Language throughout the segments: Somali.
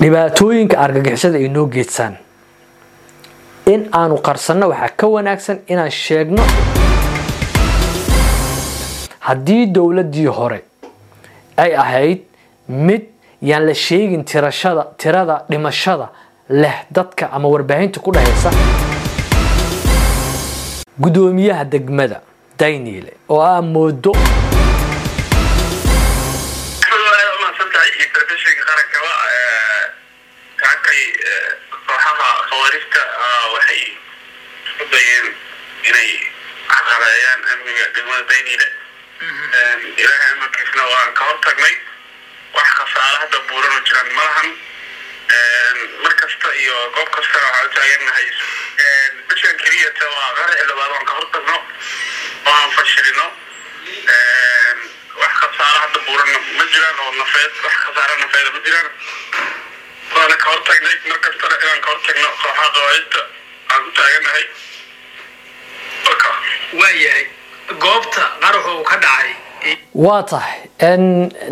dhibaatooyinka argagixisada ay noo geedsaan. In aanu qarsanno waxaa ka wanaagsan inaan sheegno haddii dowladdii hore ay ahayd mid yaan la sheegin tirashada tirada dhimashada leh dadka ama warbaahinta ku dhahaysa. Guddoomiyaha degmada dayniile oo aa moodo kooxaha khawaarista waxay isku dayeen inay caqabeeyaan amniga degmada dayniile ilaahay amarkiisna waan ka hor tagnay wax khasaare hadda buurano jiraan malahan. Mar kasta iyo goob kastana waxaan u taagannahay bishan keliyata waa qaraci labaad waan ka hor tagno oo aan fashilino wax khasaare hadda buurana ma jiraan oo nafeed wax khasaare nafeeda ma jiraan. Waana ka hor tagnay mar kastana inaan ka hor tagno kooxaha qawaayidta aan u taagannahay marka waayahay goobta qaraxu uu ka dhacay. Waa tahay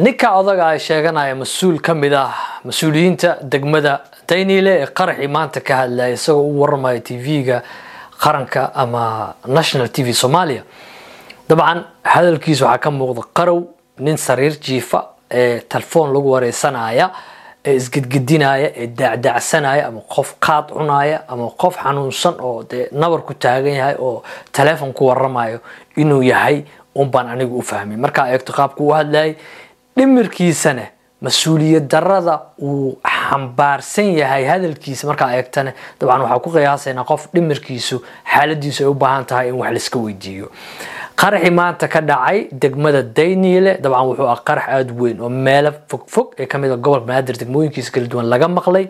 ninka odaga ay sheeganaya mas'uul ka mid ah mas'uuliyiinta degmada dayniile ee qaraxii maanta ka hadlaya isagoo u waramaya tv-ga qaranka ama national t v soomaaliya dabcan hadalkiisa waxaa ka muuqda qarow nin sariir jiifa ee telefoon lagu wareysanaya ee isgedgedinaya ee daacdaacsanaya ama qof qaad cunaya ama qof xanuunsan oo dee nabar ku taagan yahay oo teleefon ku waramayo inuu yahay unbaan anigu u fahmay. Markaa eegto qaabku u hadlayay dhimirkiisana mas'uuliyad darada uu xambaarsan yahay hadalkiisa. Markaa eegtana dabcan waxaa ku qiyaasaynaa qof dhimirkiisu xaaladiisu ay u baahan tahay in wax laiska weydiiyo. Qaraxii maanta ka dhacay degmada dayniile. Dabcan wuxuu ah qarax aada weyn oo meelo fogfog ee ka mid a gobolka banaadir degmooyinkiisa kala duwan laga maqlay.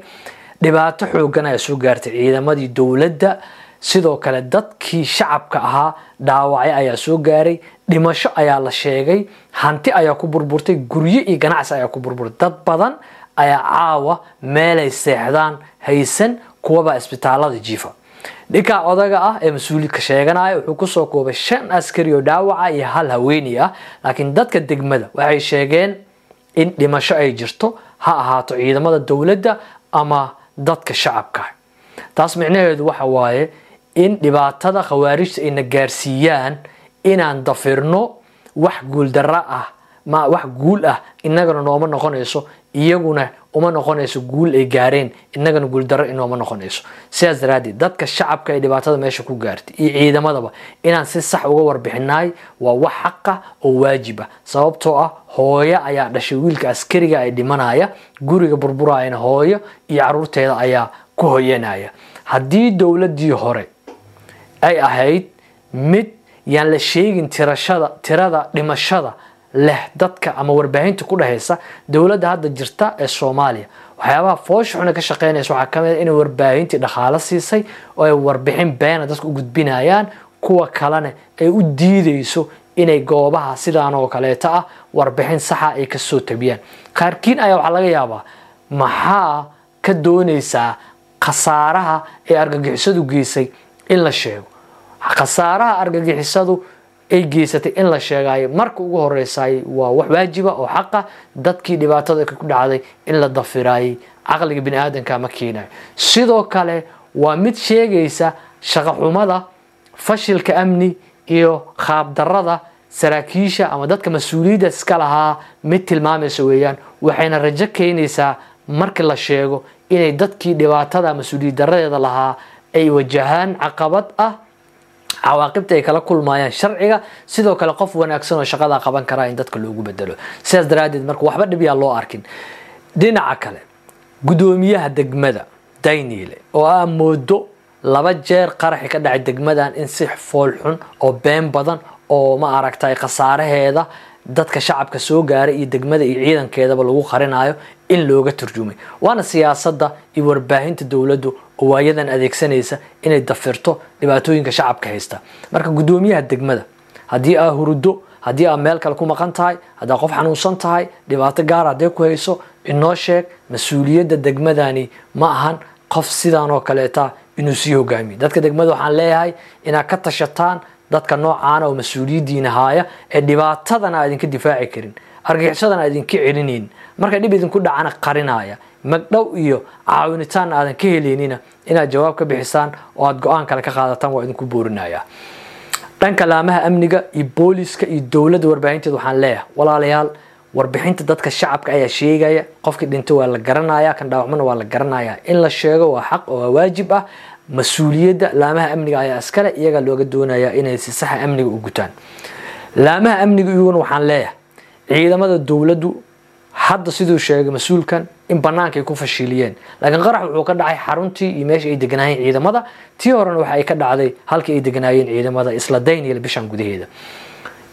Dhibaato xoogan ayaa soo gaartay ciidamadii dowladda. Sidoo kale dadkii shacabka ahaa dhaawacyo ayaa soo gaaray. Dhimasho ayaa la sheegay. Hanti ayaa ku burburtay. Guryo iyo ganacsi ayaa ku burburtay dad badan ayaa caawa meelay seexdaan haysan kuwaba isbitaalada jiifa. Ninka odaga ah ee mas'uuliyadka sheeganaya wuxuu ku soo koobay shan askari oo dhaawaca iyo hal haweeney ah laakiin dadka degmada waxay sheegeen in dhimasho ay jirto ha ahaato ciidamada dowladda ama dadka shacabka. Taas micnaheedu waxa waaye in dhibaatada khawaarijta ayna gaarsiiyaan inaan dafirno wax guuldara ah wax guul ah inagana nooma noqonayso iyaguna uma noqonayso guul ay gaareen inagana guuldaro inooma noqonayso. Sidaas daraaddeed dadka shacabka ee dhibaatada meesha ku gaartay iyo ciidamadaba inaan si sax uga warbixinahay waa wax xaqa oo waajib ah sababtoo ah hooyo ayaa dhashay wiilka askariga ay dhimanaya guriga burburayana hooyo iyo caruurteeda ayaa ku hoyanaya. Haddii dowladii hore ay ahayd mid yaan la sheegin tirashada tirada dhimashada leh dadka ama warbaahinta ku dhahaysa dowladda hadda jirta ee soomaaliya. Waxyaabaha foosha xuna ka shaqeynaysa waxaa ka mid a inay warbaahintii dhaqaalo siisay oo ay warbixin beena dadka u gudbinayaan kuwa kalena ay u diidayso inay goobaha sidaan oo kaleeta ah warbixin saxa ay ka soo tabiyaan. Qaarkiin ayaa waxaa laga yaabaa maxaa ka doonaysaa khasaaraha ee argagixisadu geysay in la sheego? Khasaaraha argagixisadu ay geysatay in la sheegayo marka ugu horeysay waa wax waajiba oo xaqa dadkii dhibaatada ku dhacday in la dafirayay caqliga bini aadamka ma keenayo sidoo kale waa mid sheegaysa shaqoxumada fashilka amni iyo qaabdarada saraakiisha ama dadka mas'uuliyadda iska lahaa mid tilmaamaysa weeyaan waxayna rajo keenaysaa marka la sheego inay dadkii dhibaatada mas'uuliyad daradeeda lahaa ay wajahaan caqabad ah cawaaqibta ay kala kulmayaan sharciga sidoo kale qof wanaagsan oo shaqada qaban karaa in dadka loogu bedelo. Sidaas daraaddeed marka waxba dhib yaa loo arkin. Dhinaca kale guddoomiyaha degmada dayniile oo aa moodo laba jeer qaraxi ka dhacay degmadan in si foolxun oo been badan oo ma aragtay khasaaraheeda dadka shacabka soo gaaray iyo degmada iyo ciidankeedaba lagu qarinayo in looga turjumay. Waana siyaasadda iyo warbaahinta dowladdu oo waayadan adeegsanaysa inay dafirto dhibaatooyinka shacabka haysta. Marka guddoomiyaha degmada haddii aa hurudo haddii aa meel kale ku maqan tahay haddaa qof xanuunsan tahay dhibaato gaar haddee ku hayso inoo sheeg mas'uuliyadda degmadani ma ahan qof sidaan oo kaleeta inuu sii hogaamiyo. Dadka degmada waxaan leeyahay inaad ka tashataan dadka noocaana oo mas'uuliyaddiina haaya ee dhibaatadana aa difaaci karin argixishadana aa celinayn. Marka dhib idinku dhacana qarinaya magdhow iyo caawinitaan aadan ka heleynina inaad jawaab ka bixisaan oo aad go'aan kale ka qaadataan waa idinku boorinaya dhanka laamaha amniga iyo booliska iyo dowladda warbaahinteed waxaan leeyahay walaalayaal warbixinta dadka shacabka ayaa sheegaya qofkii dhintay waa la garanaya kan dhaawacmana waa la garanaya in la sheego waa xaq oo waa waajib ah mas'uuliyadda laamaha amniga ayaa iskale iyagaa looga doonaya inay si saxa amniga u gutaan. Laamaha amniga iyaguna waxaan leeyahay ciidamada dowladdu hadda siduu sheegay mas'uulkan in banaanka ay ku fashiliyeen laakiin qarax wuxuu ka dhacay xaruntii iyo meesha ay deganaayeen ciidamada. Tii horena waxa ay ka dhacday halkii ay deganaayeen ciidamada isla daynil bishan gudaheeda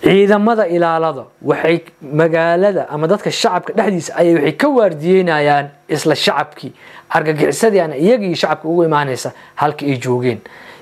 ciidamada ilaalada waxay magaalada ama dadka shacabka dhexdiisa ayay waxay ka waardiyeynayaan isla shacabkii. Argagixisadii iyagii shacabka ugu imaanaysa halkii ay joogeen.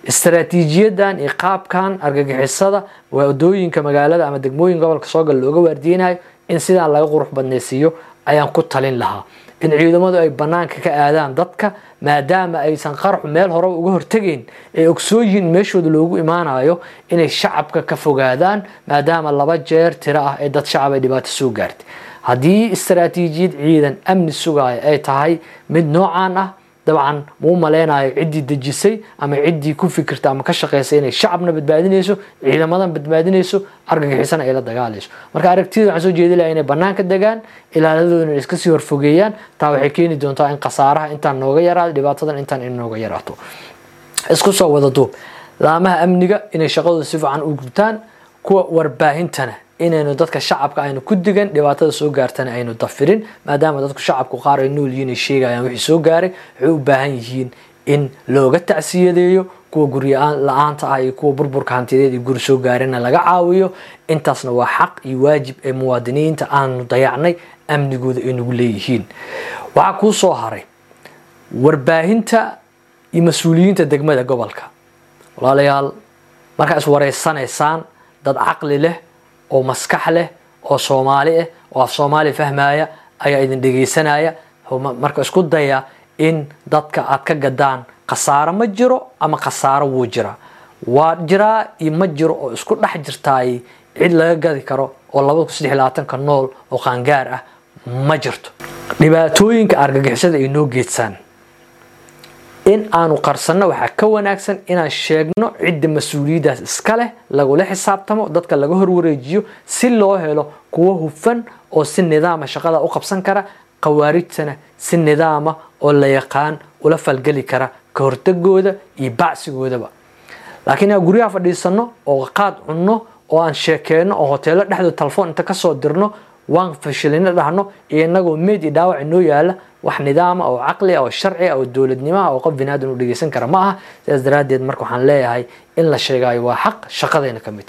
Istaraatiijiyadan iyo qaabkan argagixisada waddooyinka magaalada ama degmooyin gobolka soogal looga waardiyeynayo in sidaan laga qurux badnaysiiyo ayaan ku talin lahaa in ciidamadu ay banaanka ka aadaan dadka maadaama aysan qaraxu meel horeba uga hortegeyn ay ogsooyihiin meeshooda loogu imaanayo inay shacabka ka fogaadaan maadaama laba jeer tiro ah ee dad shacab ay dhibaato soo gaartay. Haddii istaraatiijiyad ciidan amni sugaayo ay tahay mid noocaan ah dabcan muu maleynayo ciddii dejisay ama ciddii ku fikirta ama ka shaqeysa inay shacabna badbaadinayso ciidamadan badbaadinayso argagixisana ay la dagaalayso marka aragtiyada waxaan soo jeedi lahaa inay banaanka degaan ilaaladoodana iska sii horfogeeyaan taa waxay keeni doontaa in khasaaraha intaan nooga yaraado dhibaatadan intaan in nooga yaraato isku soo wada duub laamaha amniga inay shaqadooda si fiican u gubtaan kuwa warbaahintana inaynu dadka shacabka aynu ku digan dhibaatada soo gaartana aynu dafirin maadaama dadku shacabku qaar ay nool yihiin ay sheegayaan wixii soo gaaray waxay u baahan yihiin in looga tacsiyadeeyo kuwa gurya la'aanta ah iyo kuwa burburka hantiyadeed iyo guri soo gaarina laga caawiyo. Intaasna waa xaq iyo waajib ee muwaadiniinta aanu dayacnay amnigooda ay nagu leeyihiin. Waxaa kuu soo haray warbaahinta iyo mas'uuliyiinta degmada gobolka. Walaalayaal markaa iswareysanaysaan dad caqli leh oo maskax leh oo soomaali ah oo af soomaali fahmaya ayaa idin dhegaysanaya marka isku daya in dadka aad ka gadaan khasaaro ma jiro ama khasaaro wuu jira waa jiraa iyo ma jiro oo isku dhex jirtaay cid laga gadi karo oo labada kun saddex labaatanka nool oo qaangaar ah ma jirto. Dhibaatooyinka argagixisada ay noo geedsaan in aanu qarsanno waxaa ka wanaagsan inaan sheegno cidda mas'uuliyaddaas iska leh lagula xisaabtamo dadka laga horwareejiyo si loo helo kuwo hufan oo si nidaama shaqada u qabsan kara khawaarijtana si nidaama oo la yaqaan ula falgeli kara ka hortagooda iyo bacsigoodaba. Laakiin inaan guryaha fadhiisano oo qaad cunno oo aan sheekeyno oo hoteelo dhexdood telefoon inta ka soo dirno waan fashilino dhahno iyo inagoo meed iyo dhaawac inoo yaalla wax nidaama oo caqli oo sharci oo dowladnimo ah oo qof binaadan u dhegeysan kara ma aha. Sidaas daraaddeed marka waxaan leeyahay in la sheegayo waa xaq shaqadayna ka mid